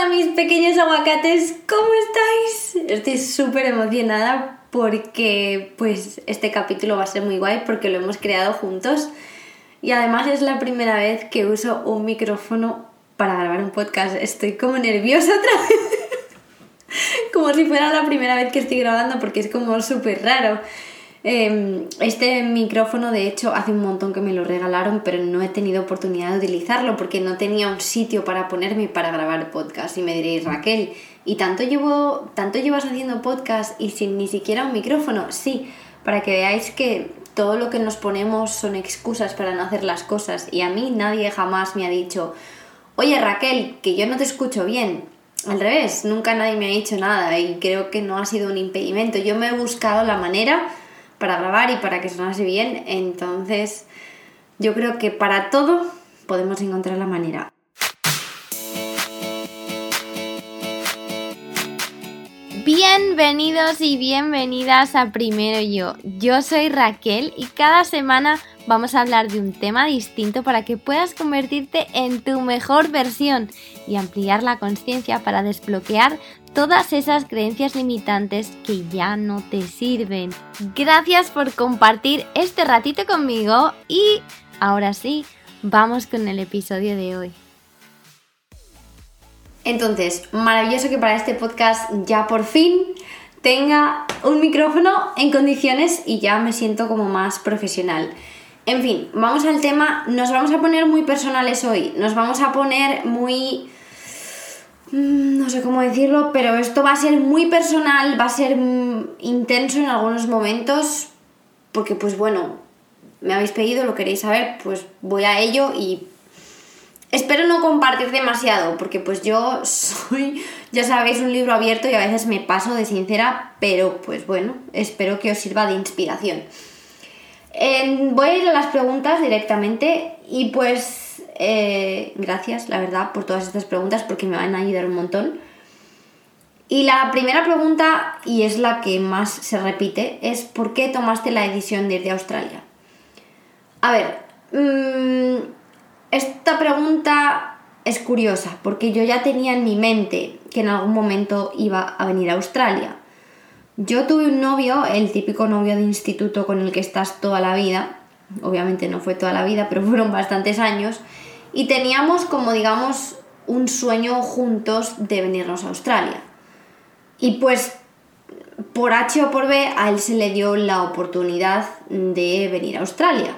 Hola mis pequeños aguacates, ¿cómo estáis? Estoy súper emocionada porque pues este capítulo va a ser muy guay porque lo hemos creado juntos y además es la primera vez que uso un micrófono para grabar un podcast. Estoy como nerviosa otra vez. como si fuera la primera vez que estoy grabando porque es como súper raro. Em, este micrófono, de hecho, hace un montón que me lo regalaron, pero no he tenido oportunidad de utilizarlo porque no tenía un sitio para ponerme para grabar podcast. Y me diréis, Raquel, ¿y tanto, llevo, tanto llevas haciendo podcast y sin ni siquiera un micrófono? Sí, para que veáis que todo lo que nos ponemos son excusas para no hacer las cosas. Y a mí nadie jamás me ha dicho, oye Raquel, que yo no te escucho bien. Al revés, nunca nadie me ha dicho nada y creo que no ha sido un impedimento. Yo me he buscado la manera para grabar y para que sonase bien. Entonces, yo creo que para todo podemos encontrar la manera. Bienvenidos y bienvenidas a Primero Yo. Yo soy Raquel y cada semana vamos a hablar de un tema distinto para que puedas convertirte en tu mejor versión y ampliar la conciencia para desbloquear todas esas creencias limitantes que ya no te sirven. Gracias por compartir este ratito conmigo y ahora sí, vamos con el episodio de hoy. Entonces, maravilloso que para este podcast ya por fin tenga un micrófono en condiciones y ya me siento como más profesional. En fin, vamos al tema, nos vamos a poner muy personales hoy, nos vamos a poner muy no sé cómo decirlo, pero esto va a ser muy personal, va a ser mm, intenso en algunos momentos, porque pues bueno, me habéis pedido, lo queréis saber, pues voy a ello y espero no compartir demasiado, porque pues yo soy, ya sabéis, un libro abierto y a veces me paso de sincera, pero pues bueno, espero que os sirva de inspiración. voy a ir a las preguntas directamente y pues eh, gracias, la verdad, por todas estas preguntas porque me van a ayudar un montón. Y la primera pregunta, y es la que más se repite, es ¿por qué tomaste la decisión de ir a Australia? A ver, mm, esta pregunta es curiosa porque yo ya tenía en mi mente que en algún momento iba a venir a Australia. Yo tuve un novio, el típico novio de instituto con el que estás toda la vida, obviamente no fue toda la vida, pero fueron bastantes años, y teníamos como digamos un sueño juntos de venirnos a Australia. Y pues por H o por B a él se le dio la oportunidad de venir a Australia.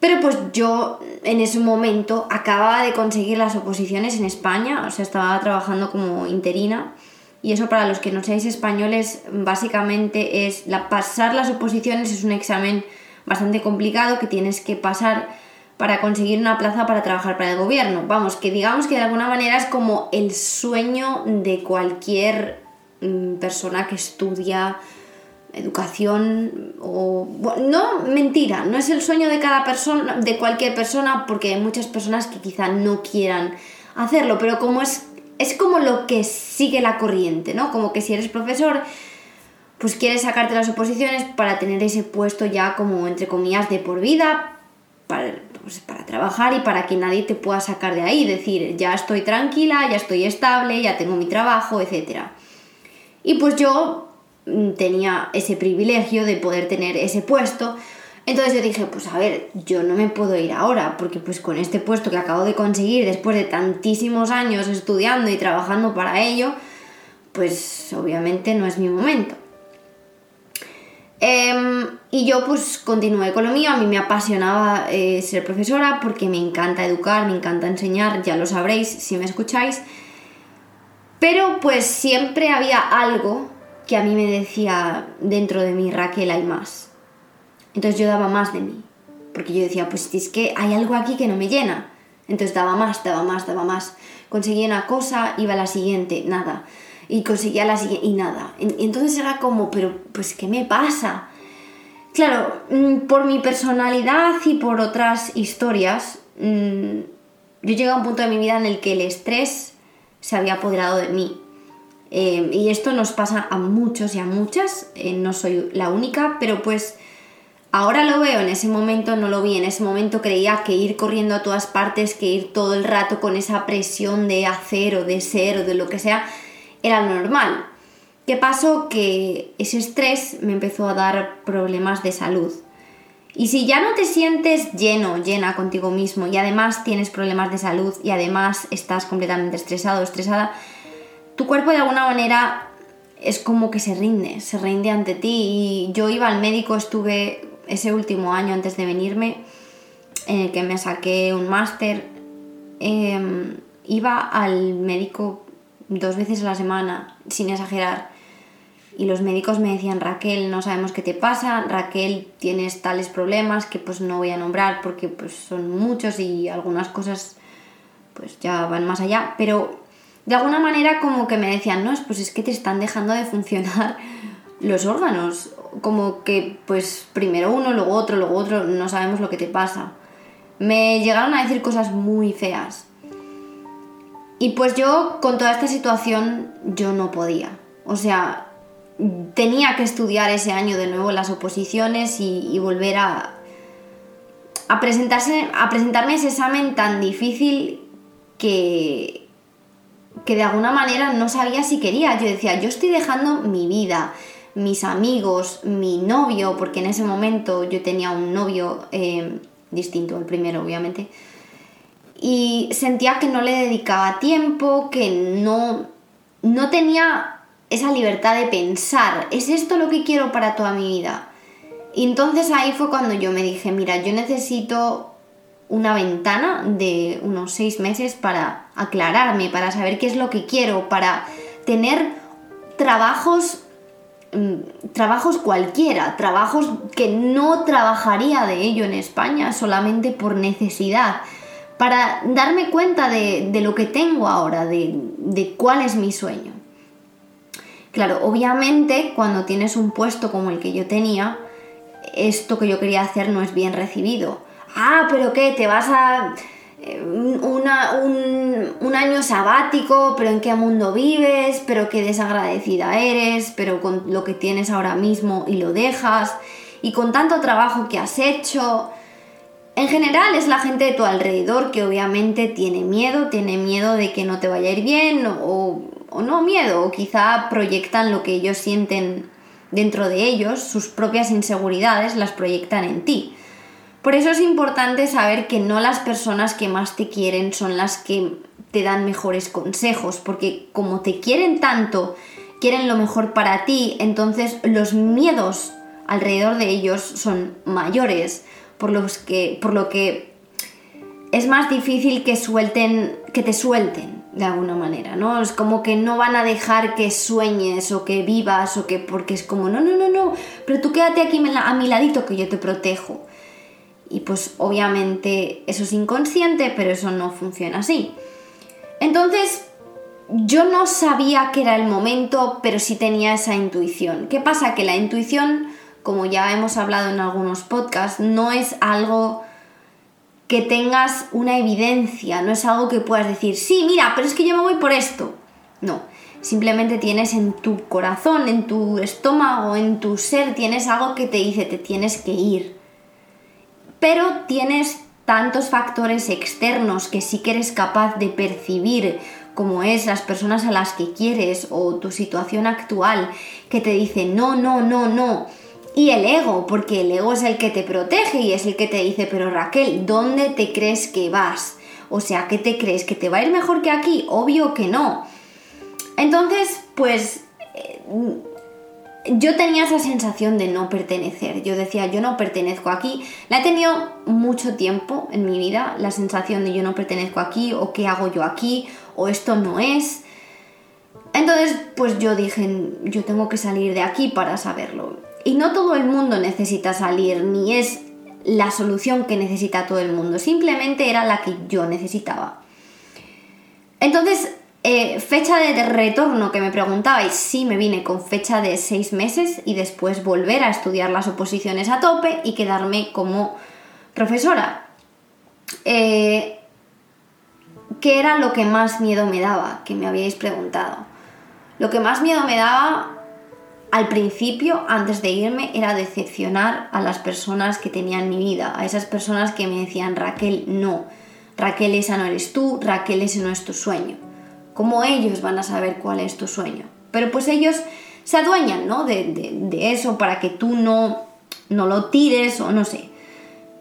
Pero pues yo en ese momento acababa de conseguir las oposiciones en España, o sea, estaba trabajando como interina. Y eso para los que no seáis españoles, básicamente es la, pasar las oposiciones es un examen bastante complicado que tienes que pasar para conseguir una plaza para trabajar para el gobierno. Vamos, que digamos que de alguna manera es como el sueño de cualquier mm, persona que estudia educación o no mentira no es el sueño de cada persona de cualquier persona porque hay muchas personas que quizá no quieran hacerlo pero como es es como lo que sigue la corriente no como que si eres profesor pues quieres sacarte las oposiciones para tener ese puesto ya como entre comillas de por vida para pues, para trabajar y para que nadie te pueda sacar de ahí, decir, ya estoy tranquila, ya estoy estable, ya tengo mi trabajo, etc. Y pues yo mm, tenía ese privilegio de poder tener ese puesto, entonces yo dije, pues a ver, yo no me puedo ir ahora, porque pues con este puesto que acabo de conseguir después de tantísimos años estudiando y trabajando para ello, pues obviamente no es mi momento. Em, y yo pues continué con lo mío, a mí me apasionaba eh, ser profesora porque me encanta educar, me encanta enseñar, ya lo sabréis si me escucháis. Pero pues siempre había algo que a mí me decía dentro de mí, Raquel, hay más. Entonces yo daba más de mí, porque yo decía, pues es que hay algo aquí que no me llena. Entonces daba más, daba más, daba más. Conseguía una cosa, iba a la siguiente, nada y conseguía la siguiente y nada. Entonces era como, pero pues ¿qué me pasa? Claro, mm, por mi personalidad y por otras historias, mm, yo llegué a un punto de mi vida en el que el estrés se había apoderado de mí. Eh, y esto nos pasa a muchos y a muchas, eh, no soy la única, pero pues Ahora lo veo, en ese momento no lo vi, en ese momento creía que ir corriendo a todas partes, que ir todo el rato con esa presión de hacer o de ser o de lo que sea, era lo normal. ¿Qué pasó? Que ese estrés me empezó a dar problemas de salud. Y si ya no te sientes lleno, llena contigo mismo y además tienes problemas de salud y además estás completamente estresado estresada, tu cuerpo de alguna manera es como que se rinde, se rinde ante ti. Y yo iba al médico, estuve ese último año antes de venirme, en el que me saqué un máster, em, iba al médico dos veces a la semana, sin exagerar. Y los médicos me decían, Raquel, no sabemos qué te pasa, Raquel, tienes tales problemas que pues no voy a nombrar porque pues son muchos y algunas cosas pues ya van más allá, pero de alguna manera como que me decían, no, pues es que te están dejando de funcionar los órganos, como que pues primero uno, luego otro, luego otro, no sabemos lo que te pasa. Me llegaron a decir cosas muy feas. Y pues yo con toda esta situación yo no podía. O sea, tenía que estudiar ese año de nuevo las oposiciones y, volver a, presentarse, a presentarme ese examen tan difícil que, que de alguna manera no sabía si quería. Yo decía, yo estoy dejando mi vida, mis amigos, mi novio, porque en ese momento yo tenía un novio eh, distinto al primero, obviamente, y sentía que no le dedicaba tiempo, que no, no tenía esa libertad de pensar, ¿es esto lo que quiero para toda mi vida? Y entonces ahí fue cuando yo me dije, mira, yo necesito una ventana de unos seis meses para aclararme, para saber qué es lo que quiero, para tener trabajos mm, trabajos cualquiera, trabajos que no trabajaría de ello en España solamente por necesidad, para darme cuenta de, lo que tengo ahora, de, de cuál es mi sueño. Claro, obviamente cuando tienes un puesto como el que yo tenía, esto que yo quería hacer no es bien recibido. Ah, pero ¿qué? ¿Te vas a eh, un, año sabático? ¿Pero en qué mundo vives? ¿Pero qué desagradecida eres? ¿Pero con lo que tienes ahora mismo y lo dejas? Y con tanto trabajo que has hecho... En general es la gente de tu alrededor que obviamente tiene miedo, tiene miedo de que no te vaya a ir bien o o no miedo, o quizá proyectan lo que ellos sienten dentro de ellos, sus propias inseguridades las proyectan en ti. Por eso es importante saber que no las personas que más te quieren son las que te dan mejores consejos, porque como te quieren tanto, quieren lo mejor para ti, entonces los miedos alrededor de ellos son mayores, por, los que, por lo que es más difícil que suelten, que te suelten de alguna manera, ¿no? Es como que no van a dejar que sueñes o que vivas o que porque es como, no, no, no, no, pero tú quédate aquí a mi ladito que yo te protejo. Y pues obviamente eso es inconsciente, pero eso no funciona así. Entonces, yo no sabía que era el momento, pero sí tenía esa intuición. ¿Qué pasa? Que la intuición, como ya hemos hablado en algunos podcasts, no es algo que tengas una evidencia, no es algo que puedas decir, sí, mira, pero es que yo me voy por esto. No, simplemente tienes en tu corazón, en tu estómago, en tu ser, tienes algo que te dice, te tienes que ir. Pero tienes tantos factores externos que sí que eres capaz de percibir, como es las personas a las que quieres o tu situación actual, que te dicen, no, no, no, no y el ego, porque el ego es el que te protege y es el que te dice, pero Raquel, ¿dónde te crees que vas? O sea, ¿qué te crees? ¿Que te va a ir mejor que aquí? Obvio que no. Entonces, pues eh, yo tenía esa sensación de no pertenecer. Yo decía, yo no pertenezco aquí. La he tenido mucho tiempo en mi vida, la sensación de yo no pertenezco aquí, o qué hago yo aquí, o esto no es. Entonces, pues yo dije, yo tengo que salir de aquí para saberlo. Y no todo el mundo necesita salir, ni es la solución que necesita todo el mundo, simplemente era la que yo necesitaba. Entonces, eh, fecha de retorno que me preguntabais, sí me vine con fecha de seis meses y después volver a estudiar las oposiciones a tope y quedarme como profesora. Eh, ¿Qué era lo que más miedo me daba? Que me habíais preguntado. Lo que más miedo me daba al principio, antes de irme, era decepcionar a las personas que tenía en mi vida, a esas personas que me decían, Raquel, no, Raquel, esa no eres tú, Raquel, ese no es tu sueño. ¿Cómo ellos van a saber cuál es tu sueño? Pero pues ellos se adueñan, ¿no? De, eso para que tú no, no lo tires o no sé.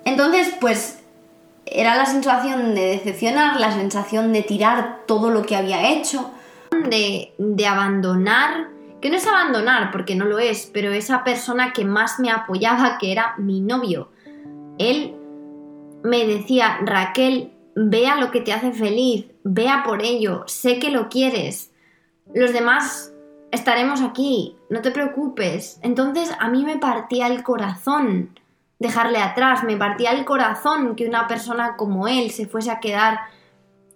Entonces, pues era la sensación de decepcionar, la sensación de tirar todo lo que había hecho, de abandonar que no es abandonar, porque no lo es, pero esa persona que más me apoyaba, que era mi novio, él me decía, Raquel, vea lo que te hace feliz, vea por ello, sé que lo quieres, los demás estaremos aquí, no te preocupes. Entonces a mí me partía el corazón dejarle atrás, me partía el corazón que una persona como él se fuese a quedar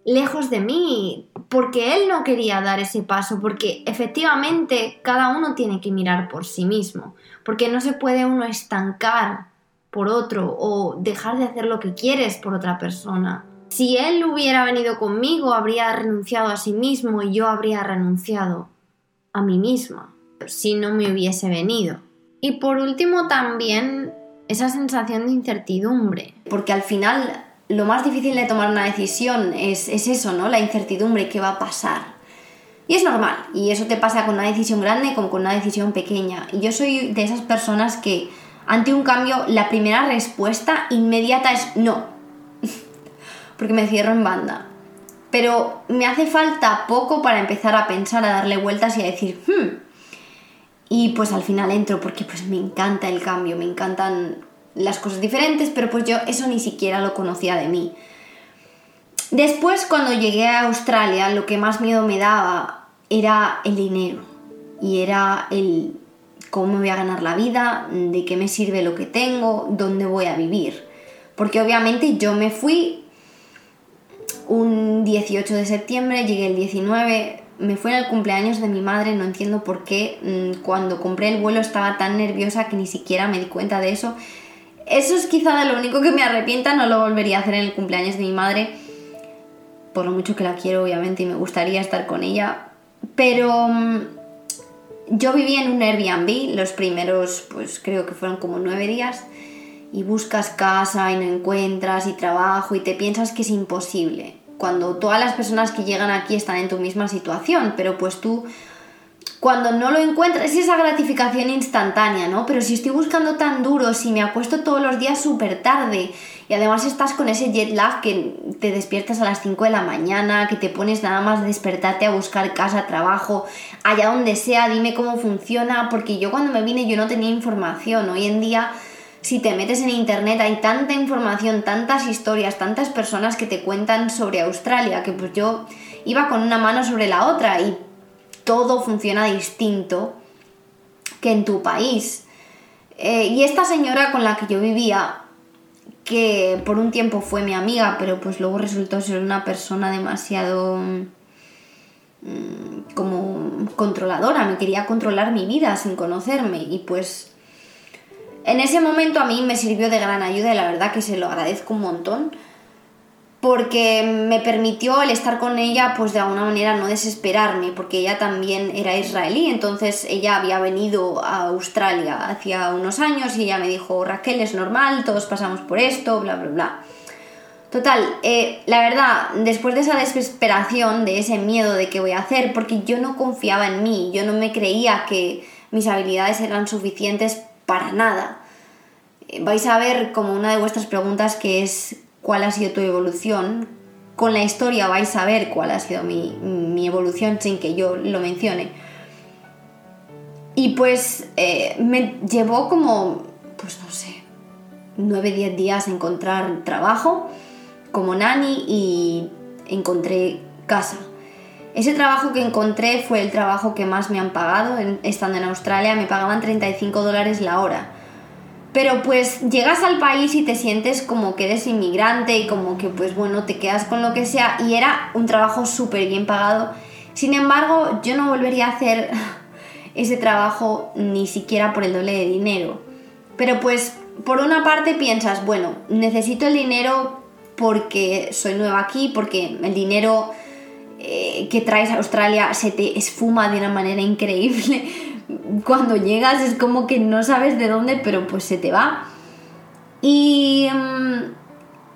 lejos de mí, porque él no quería dar ese paso, porque efectivamente cada uno tiene que mirar por sí mismo, porque no se puede uno estancar por otro o dejar de hacer lo que quieres por otra persona. Si él hubiera venido conmigo, habría renunciado a sí mismo y yo habría renunciado a mí misma, si no me hubiese venido. Y por último también esa sensación de incertidumbre, porque al final lo más difícil de tomar una decisión es, eso, ¿no? La incertidumbre, ¿qué va a pasar? Y es normal, y eso te pasa con una decisión grande como con una decisión pequeña. Y yo soy de esas personas que ante un cambio la primera respuesta inmediata es no, porque me cierro en banda. Pero me hace falta poco para empezar a pensar, a darle vueltas y a decir, hmm. Y pues al final entro porque pues me encanta el cambio, me encantan las cosas diferentes, pero pues yo eso ni siquiera lo conocía de mí. Después, cuando llegué a Australia, lo que más miedo me daba era el dinero y era el cómo me voy a ganar la vida, de qué me sirve lo que tengo, dónde voy a vivir. Porque obviamente yo me fui un 18 de septiembre, llegué el 19, me fui en el cumpleaños de mi madre, no entiendo por qué mm, cuando compré el vuelo estaba tan nerviosa que ni siquiera me di cuenta de eso eso es quizá lo único que me arrepienta, no lo volvería a hacer en el cumpleaños de mi madre, por lo mucho que la quiero obviamente y me gustaría estar con ella, pero mm, yo vivía en un Airbnb los primeros, pues creo que fueron como nueve días, y buscas casa y no encuentras y trabajo y te piensas que es imposible, cuando todas las personas que llegan aquí están en tu misma situación, pero pues tú cuando no lo encuentras, es esa gratificación instantánea, ¿no? Pero si estoy buscando tan duro, si me acuesto todos los días súper tarde y además estás con ese jet lag que te despiertas a las 5 de la mañana, que te pones nada más de despertarte a buscar casa, trabajo, allá donde sea, dime cómo funciona, porque yo cuando me vine yo no tenía información, hoy en día si te metes en internet hay tanta información, tantas historias, tantas personas que te cuentan sobre Australia, que pues yo iba con una mano sobre la otra y todo funciona distinto que en tu país. Eh, y esta señora con la que yo vivía, que por un tiempo fue mi amiga, pero pues luego resultó ser una persona demasiado mm, como controladora, me quería controlar mi vida sin conocerme y pues en ese momento a mí me sirvió de gran ayuda y la verdad que se lo agradezco un montón porque me permitió el estar con ella, pues de alguna manera no desesperarme, porque ella también era israelí, entonces ella había venido a Australia hacía unos años y ella me dijo, Raquel, es normal, todos pasamos por esto, bla, bla, bla. Total, eh, la verdad, después de esa desesperación, de ese miedo de qué voy a hacer, porque yo no confiaba en mí, yo no me creía que mis habilidades eran suficientes para nada. Eh, vais a ver como una de vuestras preguntas que es cuál ha sido tu evolución. Con la historia vais a ver cuál ha sido mi, evolución sin que yo lo mencione. Y pues eh, me llevó como, pues no sé, 9-10 días encontrar trabajo como nani y encontré casa. Ese trabajo que encontré fue el trabajo que más me han pagado estando en Australia. Me pagaban 35 dólares la hora. Pero pues llegas al país y te sientes como que eres inmigrante y como que pues bueno, te quedas con lo que sea y era un trabajo súper bien pagado. Sin embargo, yo no volvería a hacer ese trabajo ni siquiera por el doble de dinero. Pero pues por una parte piensas, bueno, necesito el dinero porque soy nueva aquí, porque el dinero eh, que traes a Australia se te esfuma de una manera increíble cuando llegas es como que no sabes de dónde, pero pues se te va. Y, mm,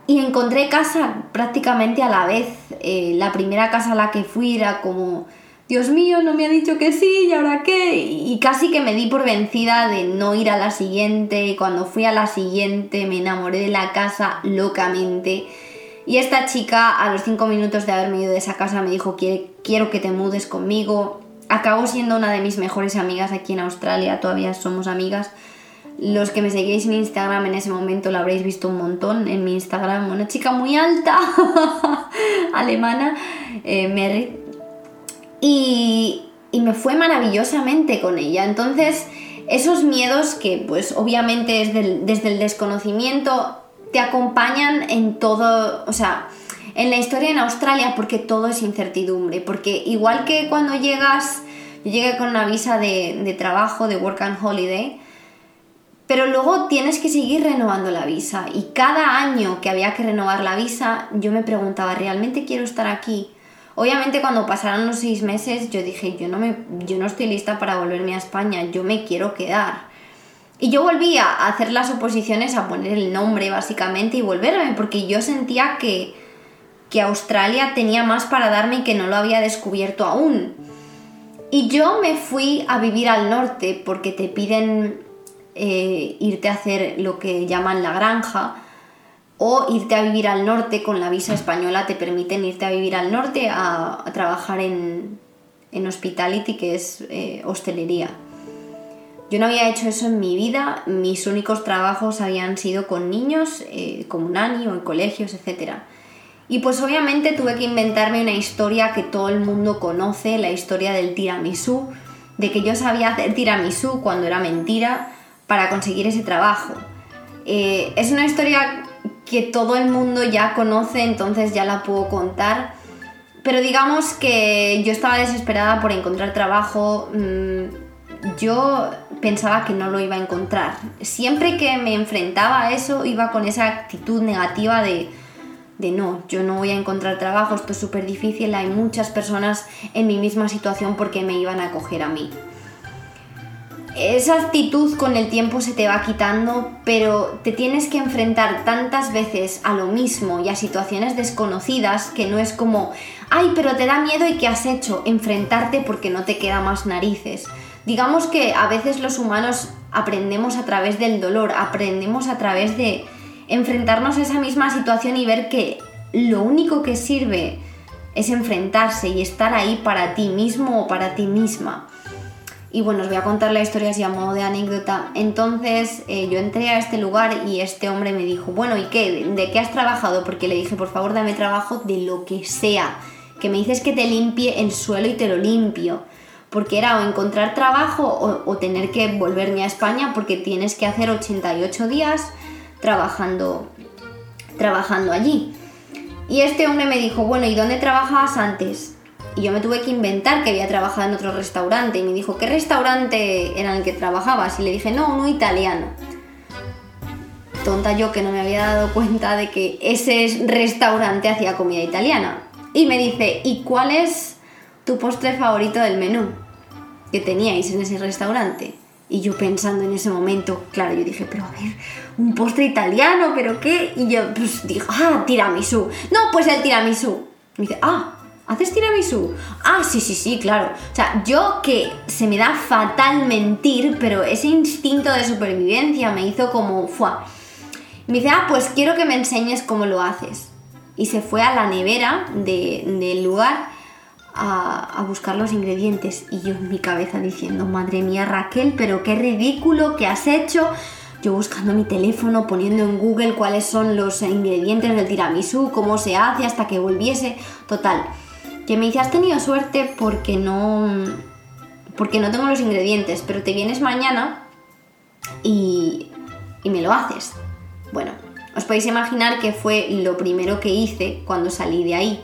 y encontré casa prácticamente a la vez. Eh, la primera casa a la que fui era como, Dios mío, no me ha dicho que sí, ¿y ahora qué? Y casi que me di por vencida de no ir a la siguiente. Y cuando fui a la siguiente me enamoré de la casa locamente. Y esta chica, a los cinco minutos de haberme ido de esa casa, me dijo, quiero que te mudes conmigo. Acabó siendo una de mis mejores amigas aquí en Australia, todavía somos amigas. Los que me seguís en Instagram en ese momento la habréis visto un montón en mi Instagram. Una chica muy alta, alemana, eh, Y, y me fue maravillosamente con ella. Entonces, esos miedos que pues obviamente es desde el desconocimiento te acompañan en todo, o sea, en la historia en Australia porque todo es incertidumbre, porque igual que cuando llegas, yo llegué con una visa de, trabajo, de work and holiday, pero luego tienes que seguir renovando la visa y cada año que había que renovar la visa yo me preguntaba, ¿realmente quiero estar aquí? Obviamente cuando pasaron los seis meses yo dije, yo no, me, yo no estoy lista para volverme a España, yo me quiero quedar. Y yo volví a hacer las oposiciones, a poner el nombre básicamente y volverme, porque yo sentía que, que Australia tenía más para darme y que no lo había descubierto aún. Y yo me fui a vivir al norte porque te piden eh, irte a hacer lo que llaman la granja o irte a vivir al norte con la visa española te permiten irte a vivir al norte a, trabajar en, en, hospitality que es eh, hostelería. Yo no había hecho eso en mi vida, mis únicos trabajos habían sido con niños, eh, como nani o en colegios, etc. Y pues obviamente tuve que inventarme una historia que todo el mundo conoce, la historia del tiramisú, de que yo sabía hacer tiramisú cuando era mentira para conseguir ese trabajo. Eh, es una historia que todo el mundo ya conoce, entonces ya la puedo contar. Pero digamos que yo estaba desesperada por encontrar trabajo. Mm, yo pensaba que no lo iba a encontrar. Siempre que me enfrentaba a eso iba con esa actitud negativa de, de no, yo no voy a encontrar trabajo, esto es súper difícil, hay muchas personas en mi misma situación porque me iban a acoger a mí. Esa actitud con el tiempo se te va quitando, pero te tienes que enfrentar tantas veces a lo mismo y a situaciones desconocidas que no es como, ay, pero te da miedo y ¿qué has hecho? Enfrentarte porque no te queda más narices. Digamos que a veces los humanos aprendemos a través del dolor, aprendemos a través de enfrentarnos a esa misma situación y ver que lo único que sirve es enfrentarse y estar ahí para ti mismo o para ti misma. Y bueno, os voy a contar la historia así a modo de anécdota. Entonces eh, yo entré a este lugar y este hombre me dijo, bueno, ¿y qué? ¿De qué has trabajado? Porque le dije, por favor, dame trabajo de lo que sea. Que me dices que te limpie el suelo y te lo limpio porque era o encontrar trabajo o, tener que volverme a España porque tienes que hacer 88 días trabajando, trabajando allí. Y este hombre me dijo, bueno, ¿y dónde trabajabas antes? Y yo me tuve que inventar que había trabajado en otro restaurante. Y me dijo, ¿qué restaurante era el que trabajabas? Y le dije, no, uno italiano. Tonta yo que no me había dado cuenta de que ese restaurante hacía comida italiana. Y me dice, ¿y cuál es tu postre favorito del menú que teníais en ese restaurante. Y yo pensando en ese momento, claro, yo dije, pero a ver, un postre italiano, ¿pero qué? Y yo pues digo, ah, tiramisú. No, pues el tiramisú. Me dice, ah, ¿haces tiramisú? Ah, sí, sí, sí, claro. O sea, yo que se me da fatal mentir, pero ese instinto de supervivencia me hizo como, fuá. Me dice, ah, pues quiero que me enseñes cómo lo haces. Y se fue a la nevera del lugar a, buscar los ingredientes y yo en mi cabeza diciendo, madre mía Raquel, pero qué ridículo que has hecho. Yo buscando mi teléfono, poniendo en Google cuáles son los ingredientes del tiramisú, cómo se hace hasta que volviese. Total, que me dice, has tenido suerte porque no, porque no tengo los ingredientes, pero te vienes mañana y, y me lo haces. Bueno, os podéis imaginar que fue lo primero que hice cuando salí de ahí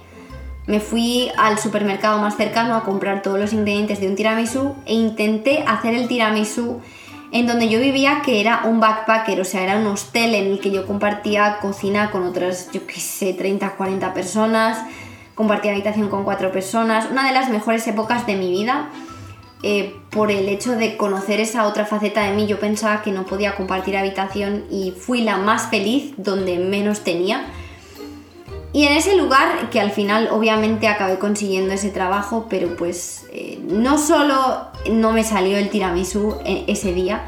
me fui al supermercado más cercano a comprar todos los ingredientes de un tiramisú e intenté hacer el tiramisú en donde yo vivía, que era un backpacker, o sea, era un hostel en el que yo compartía cocina con otras, yo qué sé, 30, 40 personas, compartía habitación con cuatro personas, una de las mejores épocas de mi vida, eh, por el hecho de conocer esa otra faceta de mí, yo pensaba que no podía compartir habitación y fui la más feliz donde menos tenía. Y en ese lugar, que al final obviamente acabé consiguiendo ese trabajo, pero pues eh, no solo no me salió el tiramisú e, ese día,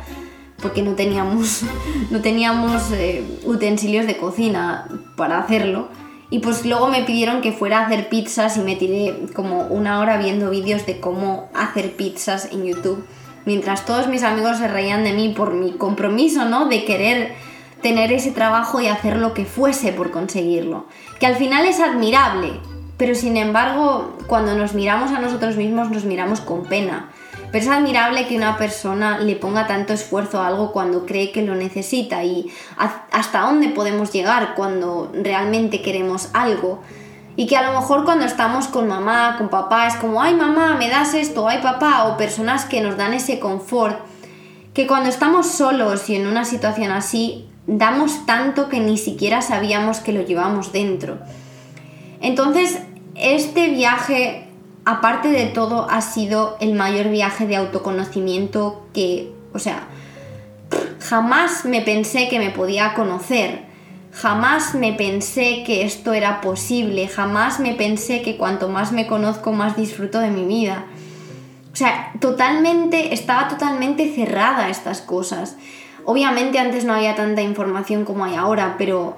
porque no teníamos, no teníamos eh, utensilios de cocina para hacerlo, y pues luego me pidieron que fuera a hacer pizzas y me tiré como una hora viendo vídeos de cómo hacer pizzas en YouTube. Mientras todos mis amigos se reían de mí por mi compromiso, ¿no? De querer tener ese trabajo y hacer lo que fuese por conseguirlo. Que al final es admirable, pero sin embargo, cuando nos miramos a nosotros mismos nos miramos con pena. Pero es admirable que una persona le ponga tanto esfuerzo a algo cuando cree que lo necesita y hasta dónde podemos llegar cuando realmente queremos algo. Y que a lo mejor cuando estamos con mamá, con papá, es como, ay mamá, me das esto, ay papá, o personas que nos dan ese confort, que cuando estamos solos y en una situación así, damos tanto que ni siquiera sabíamos que lo llevamos dentro. Entonces, este viaje aparte de todo, ha sido el mayor viaje de autoconocimiento que, o sea, jamás me pensé que me podía conocer, jamás me pensé que esto era posible, jamás me pensé que cuanto más me conozco, más disfruto de mi vida. O sea, totalmente, estaba totalmente cerrada a estas cosas. Obviamente antes no había tanta información como hay ahora, pero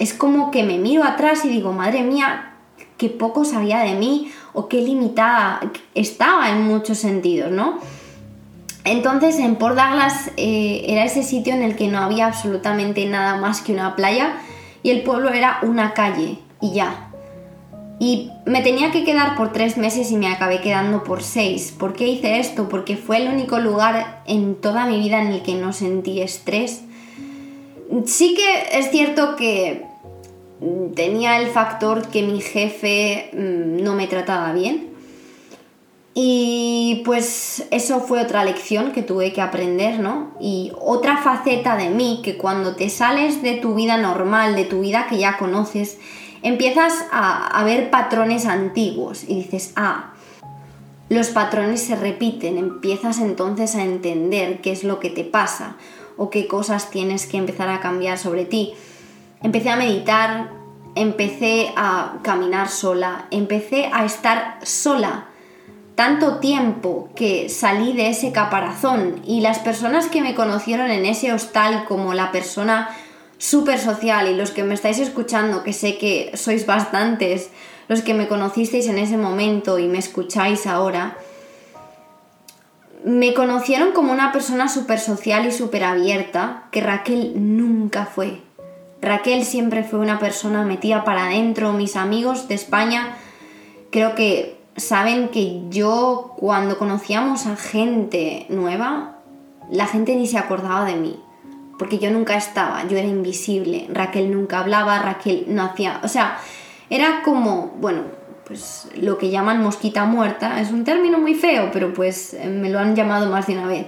es como que me miro atrás y digo, madre mía, qué poco sabía de mí o qué limitada estaba en muchos sentidos, ¿no? Entonces en Port Douglas eh, era ese sitio en el que no había absolutamente nada más que una playa y el pueblo era una calle y ya. Y me tenía que quedar por tres meses y me acabé quedando por seis. ¿Por qué hice esto? Porque fue el único lugar en toda mi vida en el que no sentí estrés. Sí que es cierto que tenía el factor que mi jefe mm, no me trataba bien. Y pues eso fue otra lección que tuve que aprender, ¿no? Y otra faceta de mí que cuando te sales de tu vida normal, de tu vida que ya conoces, empiezas a, ver patrones antiguos y dices, ah, los patrones se repiten, empiezas entonces a entender qué es lo que te pasa o qué cosas tienes que empezar a cambiar sobre ti empecé a meditar, empecé a caminar sola, empecé a estar sola tanto tiempo que salí de ese caparazón y las personas que me conocieron en ese hostal como la persona súper social y los que me estáis escuchando, que sé que sois bastantes, los que me conocisteis en ese momento y me escucháis ahora, me conocieron como una persona súper social y súper abierta que Raquel nunca fue. Raquel siempre fue una persona metida para adentro. Mis amigos de España creo que saben que yo cuando conocíamos a gente nueva, la gente ni se acordaba de mí. Porque yo nunca estaba, yo era invisible. Raquel nunca hablaba, Raquel no hacía... O sea, era como, bueno, pues lo que llaman mosquita muerta. Es un término muy feo, pero pues me lo han llamado más de una vez.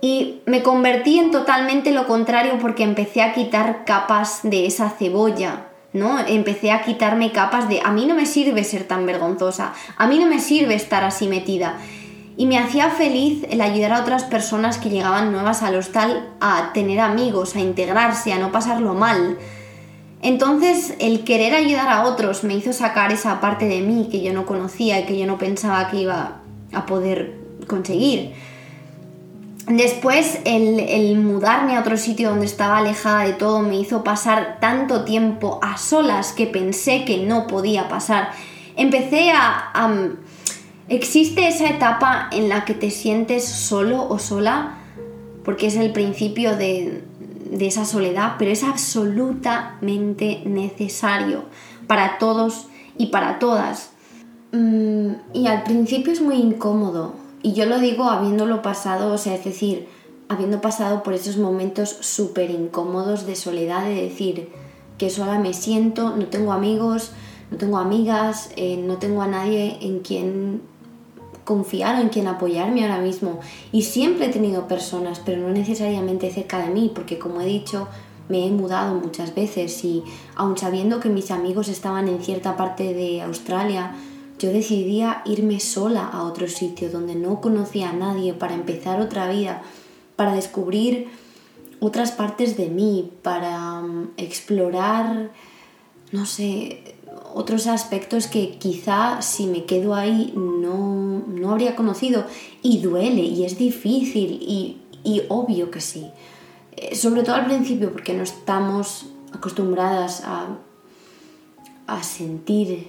Y me convertí en totalmente lo contrario porque empecé a quitar capas de esa cebolla, ¿no? Empecé a quitarme capas de a mí no me sirve ser tan vergonzosa, a mí no me sirve estar así metida. Y me hacía feliz el ayudar a otras personas que llegaban nuevas al hostal a tener amigos, a integrarse, a no pasarlo mal. Entonces el querer ayudar a otros me hizo sacar esa parte de mí que yo no conocía y que yo no pensaba que iba a poder conseguir. Después el, mudarme a otro sitio donde estaba alejada de todo me hizo pasar tanto tiempo a solas que pensé que no podía pasar. Empecé a, existe esa etapa en la que te sientes solo o sola porque es el principio de, de esa soledad, pero es absolutamente necesario para todos y para todas. Mm, y al principio es muy incómodo y yo lo digo habiéndolo pasado, o sea, es decir, habiendo pasado por esos momentos súper incómodos de soledad, de decir que sola me siento, no tengo amigos, no tengo amigas, eh, no tengo a nadie en quien confiar o en quien apoyarme ahora mismo. Y siempre he tenido personas, pero no necesariamente cerca de mí, porque como he dicho, me he mudado muchas veces y aun sabiendo que mis amigos estaban en cierta parte de Australia, yo decidía irme sola a otro sitio donde no conocía a nadie para empezar otra vida, para descubrir otras partes de mí, para mm, explorar, no sé, otros aspectos que quizá si me quedo ahí no, no habría conocido. Y duele, y es difícil, y, y obvio que sí. Eh, sobre todo al principio, porque no estamos acostumbradas a, a sentir,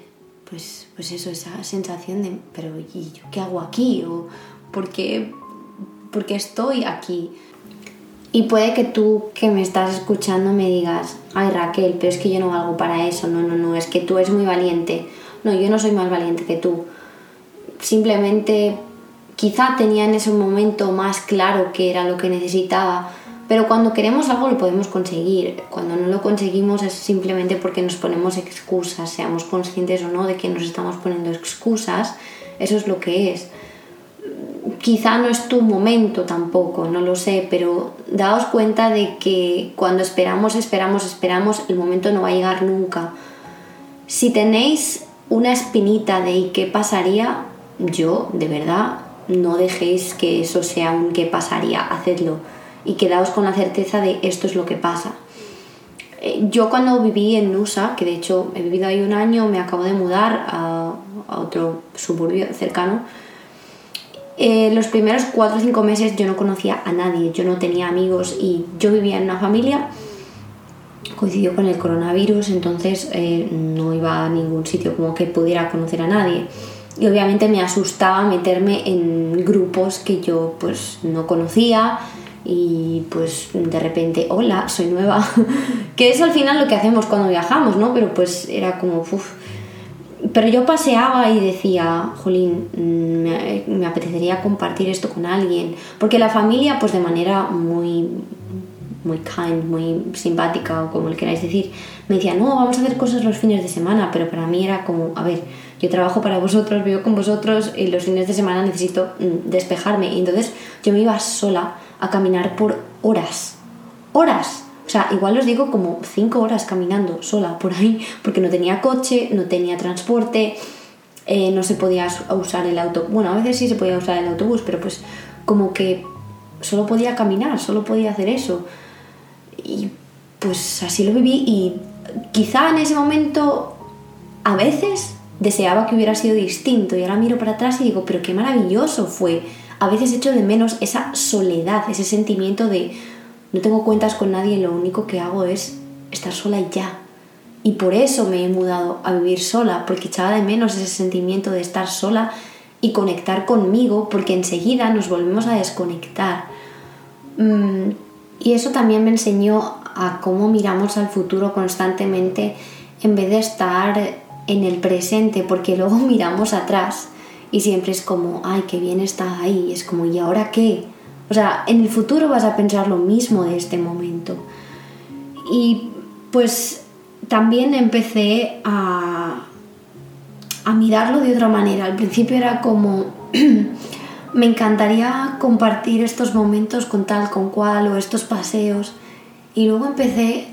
pues, pues eso, esa sensación de, pero ¿y yo qué hago aquí? ¿O por qué, por qué estoy aquí? Y puede que tú que me estás escuchando me digas, ay Raquel, pero es que yo no valgo para eso, no, no, no, es que tú eres muy valiente. No, yo no soy más valiente que tú. Simplemente quizá tenía en ese momento más claro qué era lo que necesitaba, pero cuando queremos algo lo podemos conseguir. Cuando no lo conseguimos es simplemente porque nos ponemos excusas, seamos conscientes o no de que nos estamos poniendo excusas, eso es lo que es quizá no es tu momento tampoco, no lo sé, pero daos cuenta de que cuando esperamos, esperamos, esperamos, el momento no va a llegar nunca. Si tenéis una espinita de qué pasaría, yo, de verdad, no dejéis que eso sea un qué pasaría, hacedlo y quedaos con la certeza de esto es lo que pasa. Eh, yo cuando viví en Nusa, que de hecho he vivido ahí un año, me acabo de mudar a otro suburbio cercano, eh, los primeros cuatro o cinco meses yo no conocía a nadie, yo no tenía amigos y yo vivía en una familia, coincidió con el coronavirus, entonces eh, no iba a ningún sitio como que pudiera conocer a nadie. Y obviamente me asustaba meterme en grupos que yo pues no conocía y pues de repente, hola, soy nueva. que es al final lo que hacemos cuando viajamos, ¿no? Pero pues era como, uff pero yo paseaba y decía, Jolín, me, apetecería compartir esto con alguien, porque la familia, pues de manera muy, muy kind, muy simpática o como le queráis decir, me decía, no, vamos a hacer cosas los fines de semana, pero para mí era como, a ver, yo trabajo para vosotros, vivo con vosotros y los fines de semana necesito mm, despejarme. Y entonces yo me iba sola a caminar por horas, horas, sea, igual os digo como cinco horas caminando sola por ahí, porque no tenía coche, no tenía transporte, eh, no se podía usar el auto. Bueno, a veces sí se podía usar el autobús, pero pues como que solo podía caminar, solo podía hacer eso. Y pues así lo viví y quizá en ese momento a veces deseaba que hubiera sido distinto y ahora miro para atrás y digo, pero qué maravilloso fue. A veces echo de menos esa soledad, ese sentimiento de no tengo cuentas con nadie, lo único que hago es estar sola y ya. Y por eso me he mudado a vivir sola, porque echaba de menos ese sentimiento de estar sola y conectar conmigo, porque enseguida nos volvemos a desconectar. Mm, y eso también me enseñó a cómo miramos al futuro constantemente en vez de estar en el presente, porque luego miramos atrás y siempre es como, ay, qué bien está ahí, es como, ¿y ahora qué? O sea, en el futuro vas a pensar lo mismo de este momento. Y pues también empecé a, a mirarlo de otra manera. Al principio era como, me encantaría compartir estos momentos con tal, con cual, o estos paseos. Y luego empecé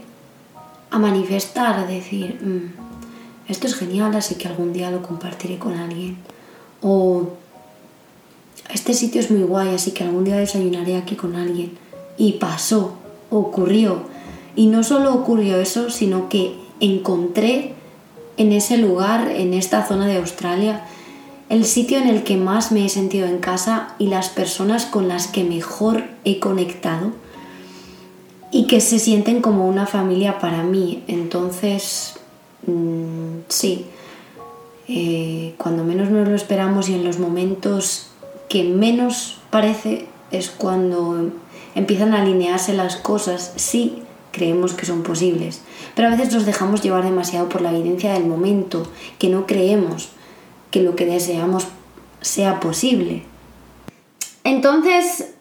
a manifestar, a decir, mm, esto es genial, así que algún día lo compartiré con alguien. O este sitio es muy guay, así que algún día desayunaré aquí con alguien. Y pasó, ocurrió. Y no solo ocurrió eso, sino que encontré en ese lugar, en esta zona de Australia, el sitio en el que más me he sentido en casa y las personas con las que mejor he conectado y que se sienten como una familia para mí. Entonces, mm, sí, eh, cuando menos nos lo esperamos y en los momentos que menos parece es cuando empiezan a alinearse las cosas si creemos que son posibles. Pero a veces nos dejamos llevar demasiado por la evidencia del momento, que no creemos que lo que deseamos sea posible. Entonces,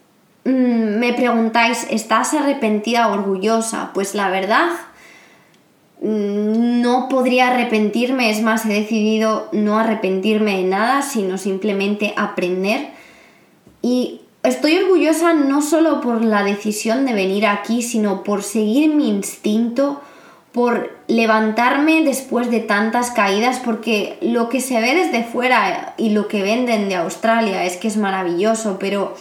mm, me preguntáis, ¿estás arrepentida o orgullosa? Pues la verdad, mm, no podría arrepentirme, es más, he decidido no arrepentirme de nada, sino simplemente aprender y estoy orgullosa no solo por la decisión de venir aquí, sino por seguir mi instinto, por levantarme después de tantas caídas, porque lo que se ve desde fuera y lo que venden de Australia es que es maravilloso, pero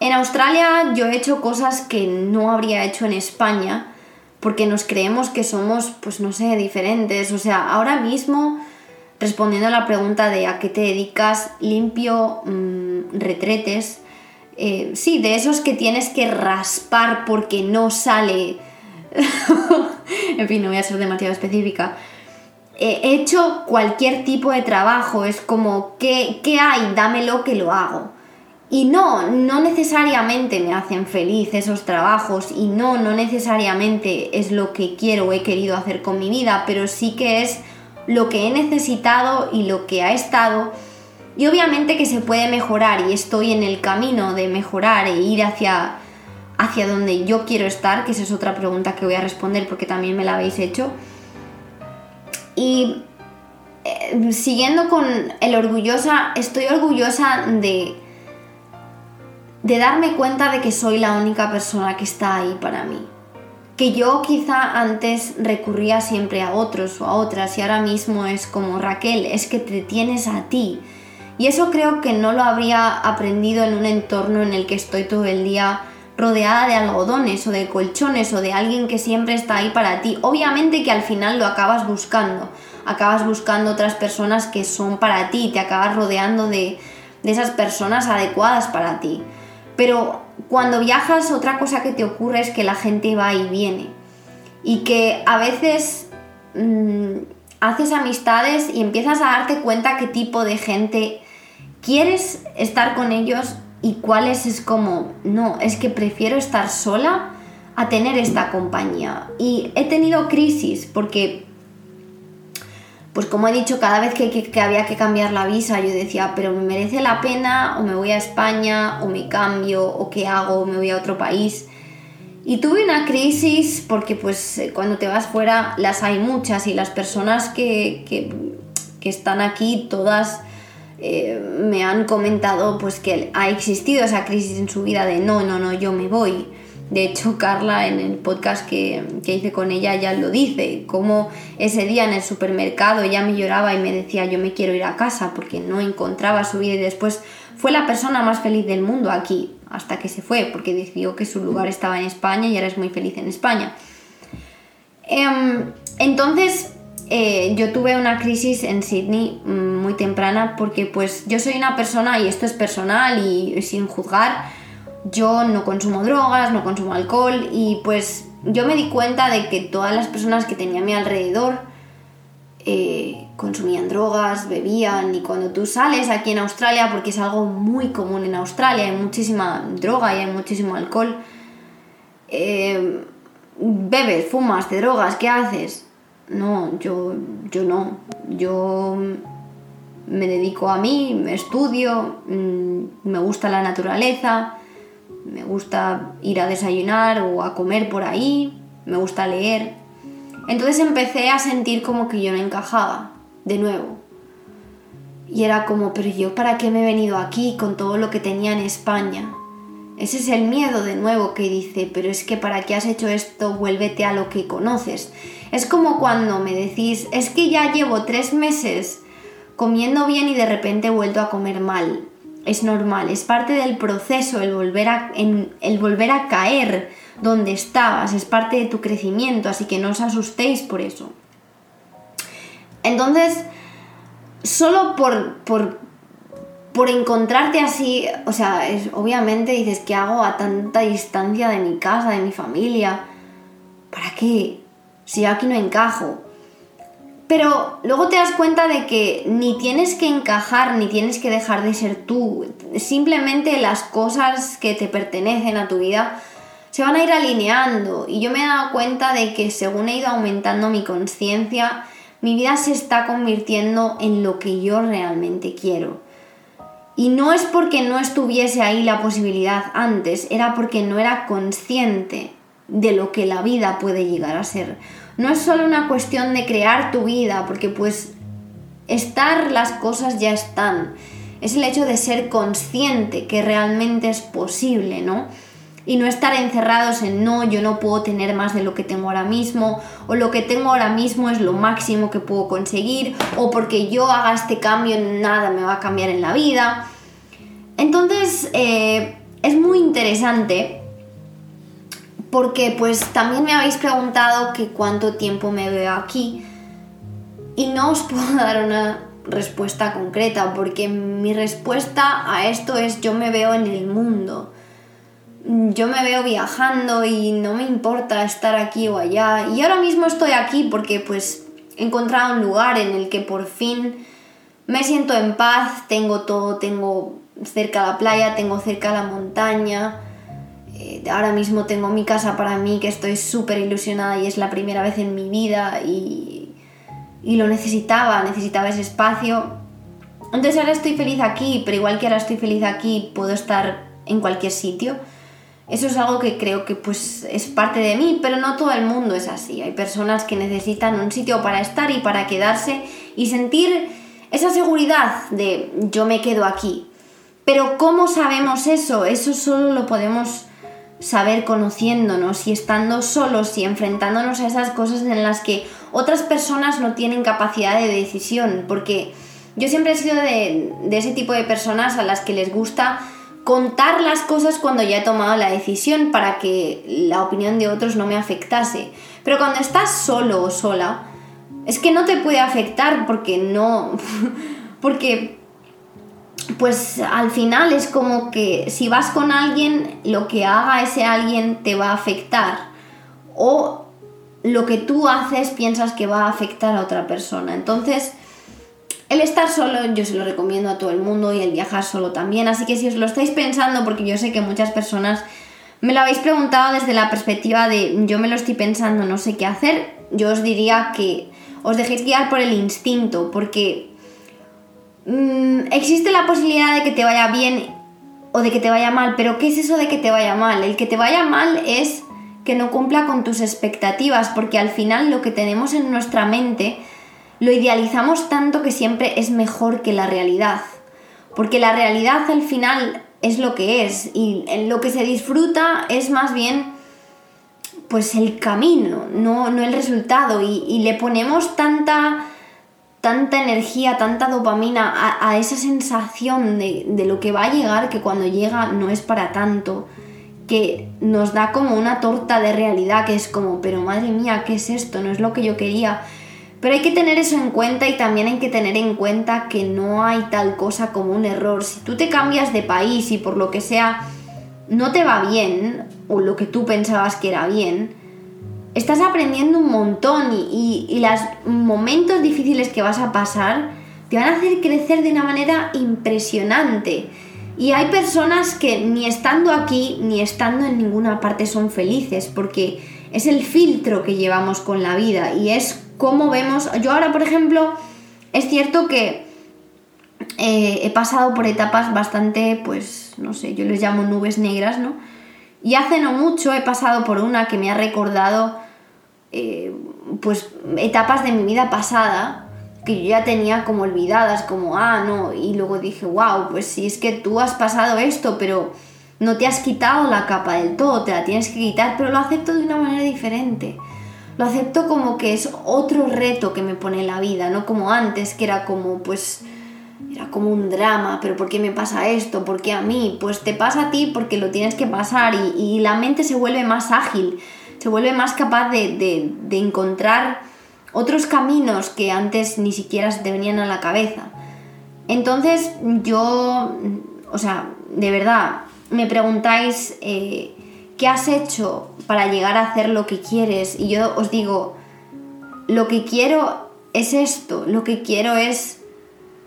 en Australia yo he hecho cosas que no habría hecho en España, porque nos creemos que somos, pues no sé, diferentes. O sea, ahora mismo, respondiendo a la pregunta de a qué te dedicas, limpio mm, retretes. Eh, sí, de esos que tienes que raspar porque no sale en fin, no voy a ser demasiado específica. He hecho cualquier tipo de trabajo, es como, ¿qué, ¿qué hay? Dámelo que lo hago. Y no, no necesariamente me hacen feliz esos trabajos y no, no necesariamente es lo que quiero o he querido hacer con mi vida, pero sí que es lo que he necesitado y lo que ha estado. Y obviamente que se puede mejorar y estoy en el camino de mejorar e ir hacia hacia donde yo quiero estar, que esa es otra pregunta que voy a responder porque también me la habéis hecho. Y eh, siguiendo con el orgullosa, estoy orgullosa de, de darme cuenta de que soy la única persona que está ahí para mí. Que yo quizá antes recurría siempre a otros o a otras y ahora mismo es como Raquel, es que te tienes a ti. Y eso creo que no lo habría aprendido en un entorno en el que estoy todo el día rodeada de algodones o de colchones o de alguien que siempre está ahí para ti. Obviamente que al final lo acabas buscando, acabas buscando otras personas que son para ti, te acabas rodeando de, esas personas adecuadas para ti. Pero cuando viajas otra cosa que te ocurre es que la gente va y viene y que a veces mm, haces amistades y empiezas a darte cuenta qué tipo de gente quieres estar con ellos y cuáles es como, no, es que prefiero estar sola a tener esta compañía. Y he tenido crisis porque, pues como he dicho, cada vez que, había que cambiar la visa, yo decía, pero me merece la pena o me voy a España o me cambio o qué hago o me voy a otro país. Y tuve una crisis porque pues cuando te vas fuera las hay muchas y las personas que, que están aquí todas eh, me han comentado pues que ha existido esa crisis en su vida de no, no, no, yo me voy. De hecho, Carla en el podcast que, que, hice con ella ya lo dice, como ese día en el supermercado ella me lloraba y me decía yo me quiero ir a casa porque no encontraba su vida y después fue la persona más feliz del mundo aquí hasta que se fue porque decidió que su lugar estaba en España y ahora es muy feliz en España. Em, entonces, eh, yo tuve una crisis en Sydney mm, muy temprana porque pues yo soy una persona, y esto es personal y sin juzgar, yo no consumo drogas, no consumo alcohol y pues yo me di cuenta de que todas las personas que tenía a mi alrededor eh, consumían drogas, bebían y cuando tú sales aquí en Australia, porque es algo muy común en Australia, hay muchísima droga y hay muchísimo alcohol, eh, bebes, fumas, te drogas, ¿qué haces? No, yo, yo no. Yo me dedico a mí, me estudio, mm, me gusta la naturaleza, me gusta ir a desayunar o a comer por ahí, me gusta leer. Entonces empecé a sentir como que yo no encajaba, de nuevo. Y era como, pero yo para qué me he venido aquí con todo lo que tenía en España. Ese es el miedo de nuevo que dice, pero es que para qué has hecho esto, vuélvete a lo que conoces. Es como cuando me decís, es que ya llevo tres meses comiendo bien y de repente he vuelto a comer mal. Es normal, es parte del proceso el volver a, el volver a caer donde estabas, es parte de tu crecimiento, así que no os asustéis por eso. Entonces, solo por, por, por encontrarte así, o sea, es, obviamente dices, ¿qué hago a tanta distancia de mi casa, de mi familia? ¿Para qué? Si yo aquí no encajo. Pero luego te das cuenta de que ni tienes que encajar, ni tienes que dejar de ser tú. Simplemente las cosas que te pertenecen a tu vida se van a ir alineando. Y yo me he dado cuenta de que según he ido aumentando mi conciencia, mi vida se está convirtiendo en lo que yo realmente quiero. Y no es porque no estuviese ahí la posibilidad antes, era porque no era consciente de lo que la vida puede llegar a ser. No es solo una cuestión de crear tu vida, porque pues estar las cosas ya están. Es el hecho de ser consciente que realmente es posible, ¿no? y no estar encerrados en no, yo no puedo tener más de lo que tengo ahora mismo, o lo que tengo ahora mismo es lo máximo que puedo conseguir, o porque yo haga este cambio nada me va a cambiar en la vida. Entonces eh, es muy interesante porque pues también me habéis preguntado que cuánto tiempo me veo aquí y no os puedo dar una respuesta concreta porque mi respuesta a esto es yo me veo en el mundo yo me veo viajando y no me importa estar aquí o allá. Y ahora mismo estoy aquí porque pues he encontrado un lugar en el que por fin me siento en paz, tengo todo, tengo cerca la playa, tengo cerca la montaña. Eh, ahora mismo tengo mi casa para mí que estoy súper ilusionada y es la primera vez en mi vida y, y lo necesitaba, necesitaba ese espacio. Entonces ahora estoy feliz aquí, pero igual que ahora estoy feliz aquí, puedo estar en cualquier sitio. Eso es algo que creo que pues es parte de mí, pero no todo el mundo es así. Hay personas que necesitan un sitio para estar y para quedarse y sentir esa seguridad de yo me quedo aquí. Pero ¿cómo sabemos eso? Eso solo lo podemos saber conociéndonos y estando solos y enfrentándonos a esas cosas en las que otras personas no tienen capacidad de decisión. Porque yo siempre he sido de, de ese tipo de personas a las que les gusta contar las cosas cuando ya he tomado la decisión para que la opinión de otros no me afectase. Pero cuando estás solo o sola, es que no te puede afectar porque no... porque pues al final es como que si vas con alguien, lo que haga ese alguien te va a afectar. O lo que tú haces piensas que va a afectar a otra persona. Entonces, el estar solo yo se lo recomiendo a todo el mundo y el viajar solo también, así que si os lo estáis pensando, porque yo sé que muchas personas me lo habéis preguntado desde la perspectiva de yo me lo estoy pensando, no sé qué hacer, yo os diría que os dejéis guiar por el instinto, porque mm, existe la posibilidad de que te vaya bien o de que te vaya mal, pero ¿qué es eso de que te vaya mal? El que te vaya mal es que no cumpla con tus expectativas, porque al final lo que tenemos en nuestra mente lo idealizamos tanto que siempre es mejor que la realidad. Porque la realidad al final es lo que es y lo que se disfruta es más bien pues el camino, no, no el resultado. Y, le ponemos tanta, tanta energía, tanta dopamina a, esa sensación de, de, lo que va a llegar que cuando llega no es para tanto, que nos da como una torta de realidad que es como, pero madre mía, ¿qué es esto? No es lo que yo quería. Pero hay que tener eso en cuenta y también hay que tener en cuenta que no hay tal cosa como un error. Si tú te cambias de país y por lo que sea no te va bien, o lo que tú pensabas que era bien, estás aprendiendo un montón y, y, los momentos difíciles que vas a pasar te van a hacer crecer de una manera impresionante. Y hay personas que ni estando aquí ni estando en ninguna parte son felices porque es el filtro que llevamos con la vida y es cómo vemos. Yo ahora, por ejemplo, es cierto que eh, he pasado por etapas bastante, pues, no sé, yo les llamo nubes negras, ¿no? Y hace no mucho he pasado por una que me ha recordado, eh, pues, etapas de mi vida pasada que yo ya tenía como olvidadas, como, ah, no, y luego dije, wow, pues si es que tú has pasado esto, pero no te has quitado la capa del todo, te la tienes que quitar, pero lo acepto de una manera diferente lo acepto como que es otro reto que me pone la vida, no como antes, que era como, pues, era como un drama, pero ¿por qué me pasa esto? ¿Por qué a mí? Pues te pasa a ti porque lo tienes que pasar y, la mente se vuelve más ágil, se vuelve más capaz de, de encontrar otros caminos que antes ni siquiera se te venían a la cabeza. Entonces yo, o sea, de verdad, me preguntáis eh, ¿qué has hecho para llegar a hacer lo que quieres? Y yo os digo, lo que quiero es esto, lo que quiero es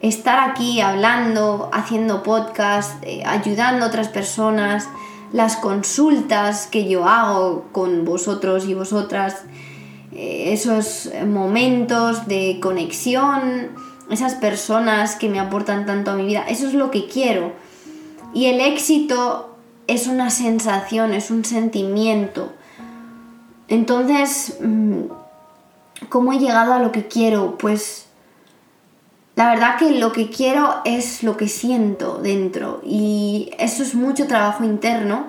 estar aquí hablando, haciendo podcast, eh, ayudando a otras personas, las consultas que yo hago con vosotros y vosotras, eh, esos momentos de conexión, esas personas que me aportan tanto a mi vida, eso es lo que quiero. Y el éxito es una sensación, es un sentimiento. Entonces, mm, ¿cómo he llegado a lo que quiero? Pues la verdad que lo que quiero es lo que siento dentro y eso es mucho trabajo interno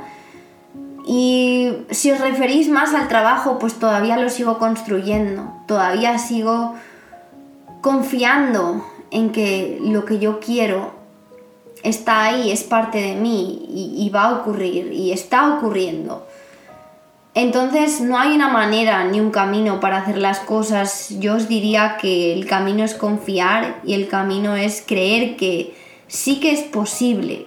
Y si os referís más al trabajo, pues todavía lo sigo construyendo, todavía sigo confiando en que lo que yo quiero está ahí, es parte de mí y, va a ocurrir y está ocurriendo. Entonces no hay una manera ni un camino para hacer las cosas. Yo os diría que el camino es confiar y el camino es creer que sí que es posible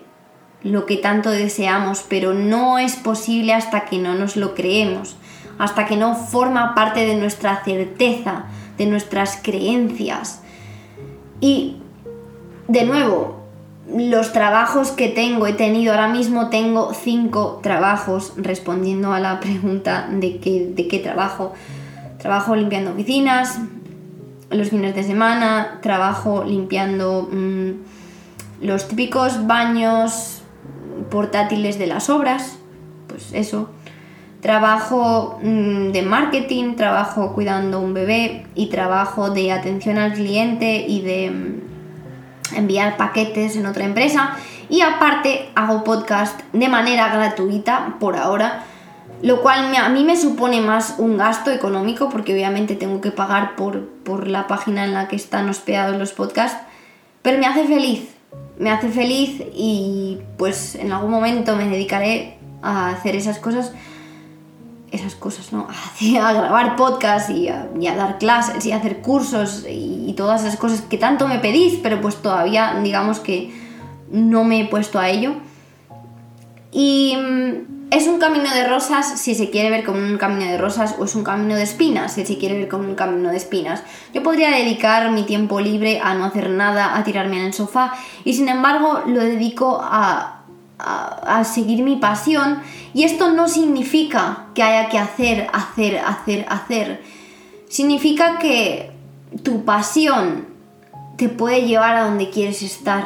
lo que tanto deseamos, pero no es posible hasta que no nos lo creemos, hasta que no forma parte de nuestra certeza, de nuestras creencias. Y de nuevo, los trabajos que tengo, he tenido ahora mismo, tengo cinco trabajos respondiendo a la pregunta de qué, de qué trabajo. Trabajo limpiando oficinas los fines de semana, trabajo limpiando mm, los típicos baños portátiles de las obras, pues eso. Trabajo mm, de marketing, trabajo cuidando un bebé y trabajo de atención al cliente y de mm, enviar paquetes en otra empresa. Y aparte hago podcast de manera gratuita por ahora, lo cual a mí me supone más un gasto económico porque obviamente tengo que pagar por, por la página en la que están hospedados los podcasts, pero me hace feliz, me hace feliz y pues en algún momento me dedicaré a hacer esas cosas esas cosas, ¿no? A, grabar podcast y a, dar clases y a hacer cursos y, todas esas cosas que tanto me pedís, pero pues todavía digamos que no me he puesto a ello. Y mm, es un camino de rosas si se quiere ver como un camino de rosas o es un camino de espinas si se quiere ver como un camino de espinas. Yo podría dedicar mi tiempo libre a no hacer nada, a tirarme en el sofá y sin embargo lo dedico a a, seguir mi pasión y esto no significa que haya que hacer, hacer, hacer, hacer. Significa que tu pasión te puede llevar a donde quieres estar.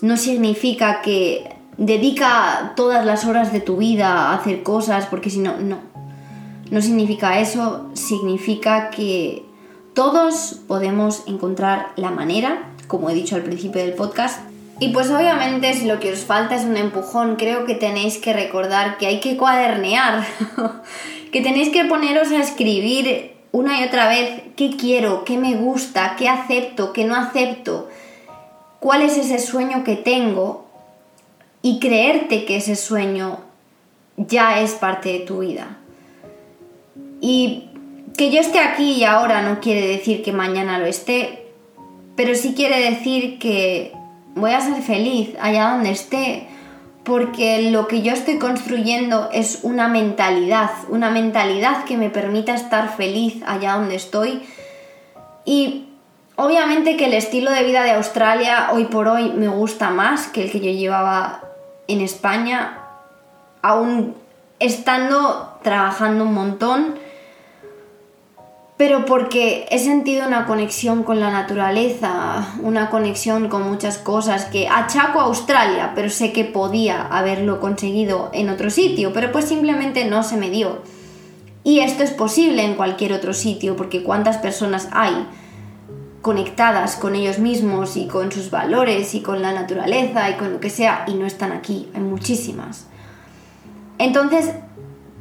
No significa que dedica todas las horas de tu vida a hacer cosas porque si no, no. No significa eso, significa que todos podemos encontrar la manera, como he dicho al principio del podcast, y pues obviamente si lo que os falta es un empujón, creo que tenéis que recordar que hay que cuadernear, que tenéis que poneros a escribir una y otra vez qué quiero, qué me gusta, qué acepto, qué no acepto, cuál es ese sueño que tengo y creerte que ese sueño ya es parte de tu vida. Y que yo esté aquí y ahora no quiere decir que mañana lo esté, pero sí quiere decir que voy a ser feliz allá donde esté, porque lo que yo estoy construyendo es una mentalidad, una mentalidad que me permita estar feliz allá donde estoy. Y obviamente que el estilo de vida de Australia hoy por hoy me gusta más que el que yo llevaba en España, aún estando trabajando un montón pero porque he sentido una conexión con la naturaleza, una conexión con muchas cosas que achaco a Australia, pero sé que podía haberlo conseguido en otro sitio, pero pues simplemente no se me dio. Y esto es posible en cualquier otro sitio, porque cuántas personas hay conectadas con ellos mismos y con sus valores y con la naturaleza y con lo que sea y no están aquí, hay muchísimas. Entonces,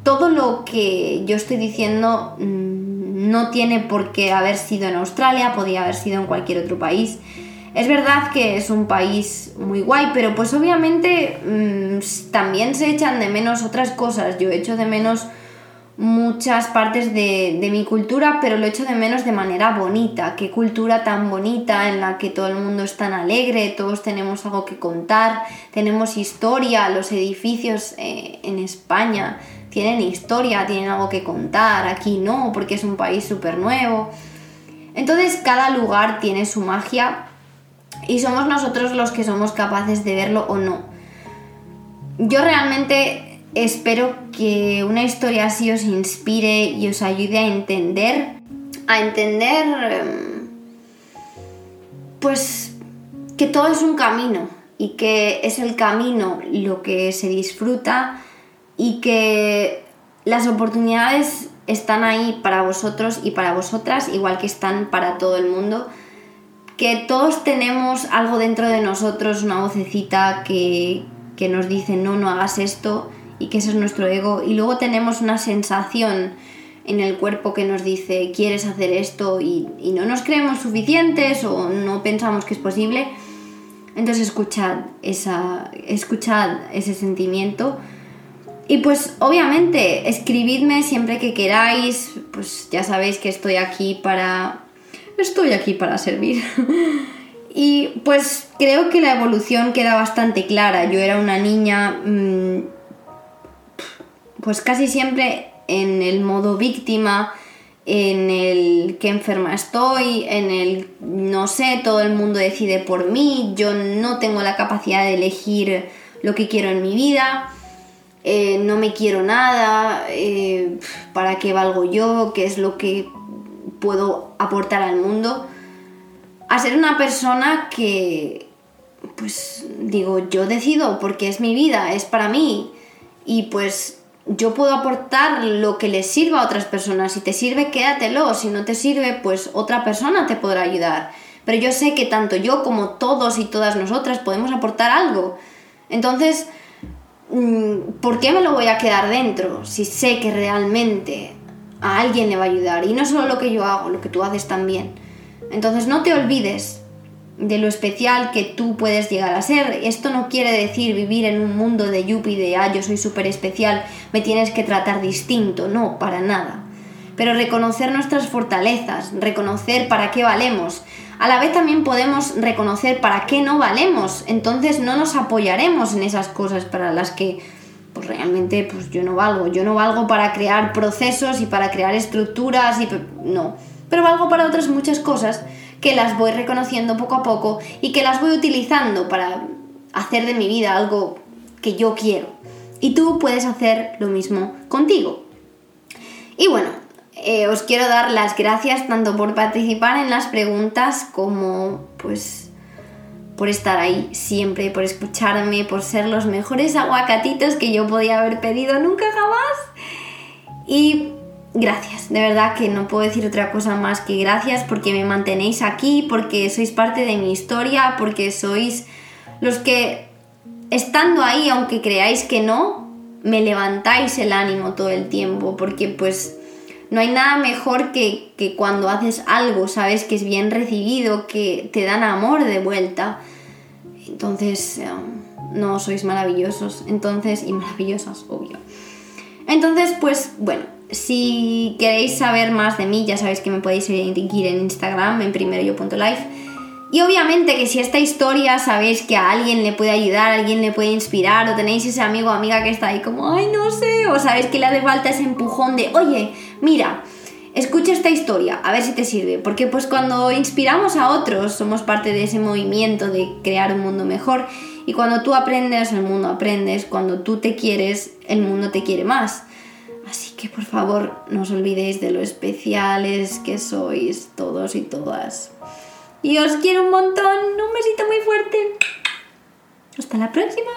todo lo que yo estoy diciendo mm, no tiene por qué haber sido en Australia, podía haber sido en cualquier otro país. Es verdad que es un país muy guay, pero pues obviamente mm, también se echan de menos otras cosas. Yo echo de menos muchas partes de, mi cultura, pero lo echo de menos de manera bonita. Qué cultura tan bonita en la que todo el mundo es tan alegre, todos tenemos algo que contar, tenemos historia, los edificios eh, en España tienen historia, tienen algo que contar, aquí no, porque es un país súper nuevo. Entonces cada lugar tiene su magia y somos nosotros los que somos capaces de verlo o no. Yo realmente espero que una historia así os inspire y os ayude a entender, a entender, em, pues que todo es un camino y que es el camino lo que se disfruta y que las oportunidades están ahí para vosotros y para vosotras, igual que están para todo el mundo. Que todos tenemos algo dentro de nosotros, una vocecita que, que nos dice no, no hagas esto y que ese es nuestro ego y luego tenemos una sensación en el cuerpo que nos dice quieres hacer esto y, no nos creemos suficientes o no pensamos que es posible, entonces escuchad, esa, escuchad ese sentimiento. Y pues obviamente escribidme siempre que queráis, pues ya sabéis que estoy aquí para... Estoy aquí para servir. y pues creo que la evolución queda bastante clara. Yo era una niña... Mm, pues casi siempre en el modo víctima, en el que enferma estoy, en el no sé, todo el mundo decide por mí, yo no tengo la capacidad de elegir lo que quiero en mi vida, eh, no me quiero nada, eh, para qué valgo yo, qué es lo que puedo aportar al mundo, a ser una persona que, pues digo, yo decido porque es mi vida, es para mí, y pues yo puedo aportar lo que les sirva a otras personas. Si te sirve, quédatelo. Si no te sirve, pues otra persona te podrá ayudar. Pero yo sé que tanto yo como todos y todas nosotras podemos aportar algo. Entonces, ¿por qué me lo voy a quedar dentro si sé que realmente a alguien le va a ayudar? Y no solo lo que yo hago, lo que tú haces también. Entonces, no te olvides de lo especial que tú puedes llegar a ser. Esto no quiere decir vivir en un mundo de yuppie, de ah, yo soy súper especial, me tienes que tratar distinto, no, para nada. Pero reconocer nuestras fortalezas, reconocer para qué valemos. A la vez también podemos reconocer para qué no valemos, entonces no nos apoyaremos en esas cosas para las que pues realmente pues yo no valgo. Yo no valgo para crear procesos y para crear estructuras y no, pero valgo para otras muchas cosas que las voy reconociendo poco a poco y que las voy utilizando para hacer de mi vida algo que yo quiero. Y tú puedes hacer lo mismo contigo. Y bueno, eh, os quiero dar las gracias tanto por participar en las preguntas como pues por estar ahí siempre, por escucharme, por ser los mejores aguacatitos que yo podía haber pedido nunca jamás. Y gracias, de verdad que no puedo decir otra cosa más que gracias porque me mantenéis aquí, porque sois parte de mi historia, porque sois los que estando ahí, aunque creáis que no, me levantáis el ánimo todo el tiempo, porque pues no hay nada mejor que, que cuando haces algo, sabes que es bien recibido, que te dan amor de vuelta. Entonces, eh, no sois maravillosos, entonces, y maravillosas, obvio. Entonces, pues bueno, si queréis saber más de mí, ya sabéis que me podéis seguir en Instagram, en primeroyo.life. Y obviamente que si esta historia sabéis que a alguien le puede ayudar, a alguien le puede inspirar, o tenéis ese amigo o amiga que está ahí como, ay, no sé, o sabéis que le hace falta ese empujón de, oye, mira, escucha esta historia, a ver si te sirve. Porque pues cuando inspiramos a otros, somos parte de ese movimiento de crear un mundo mejor. Y cuando tú aprendes, el mundo aprendes. Cuando tú te quieres, el mundo te quiere más. Así que por favor no os olvidéis de lo especiales que sois todos y todas. Y os quiero un montón. Un besito muy fuerte. Hasta la próxima.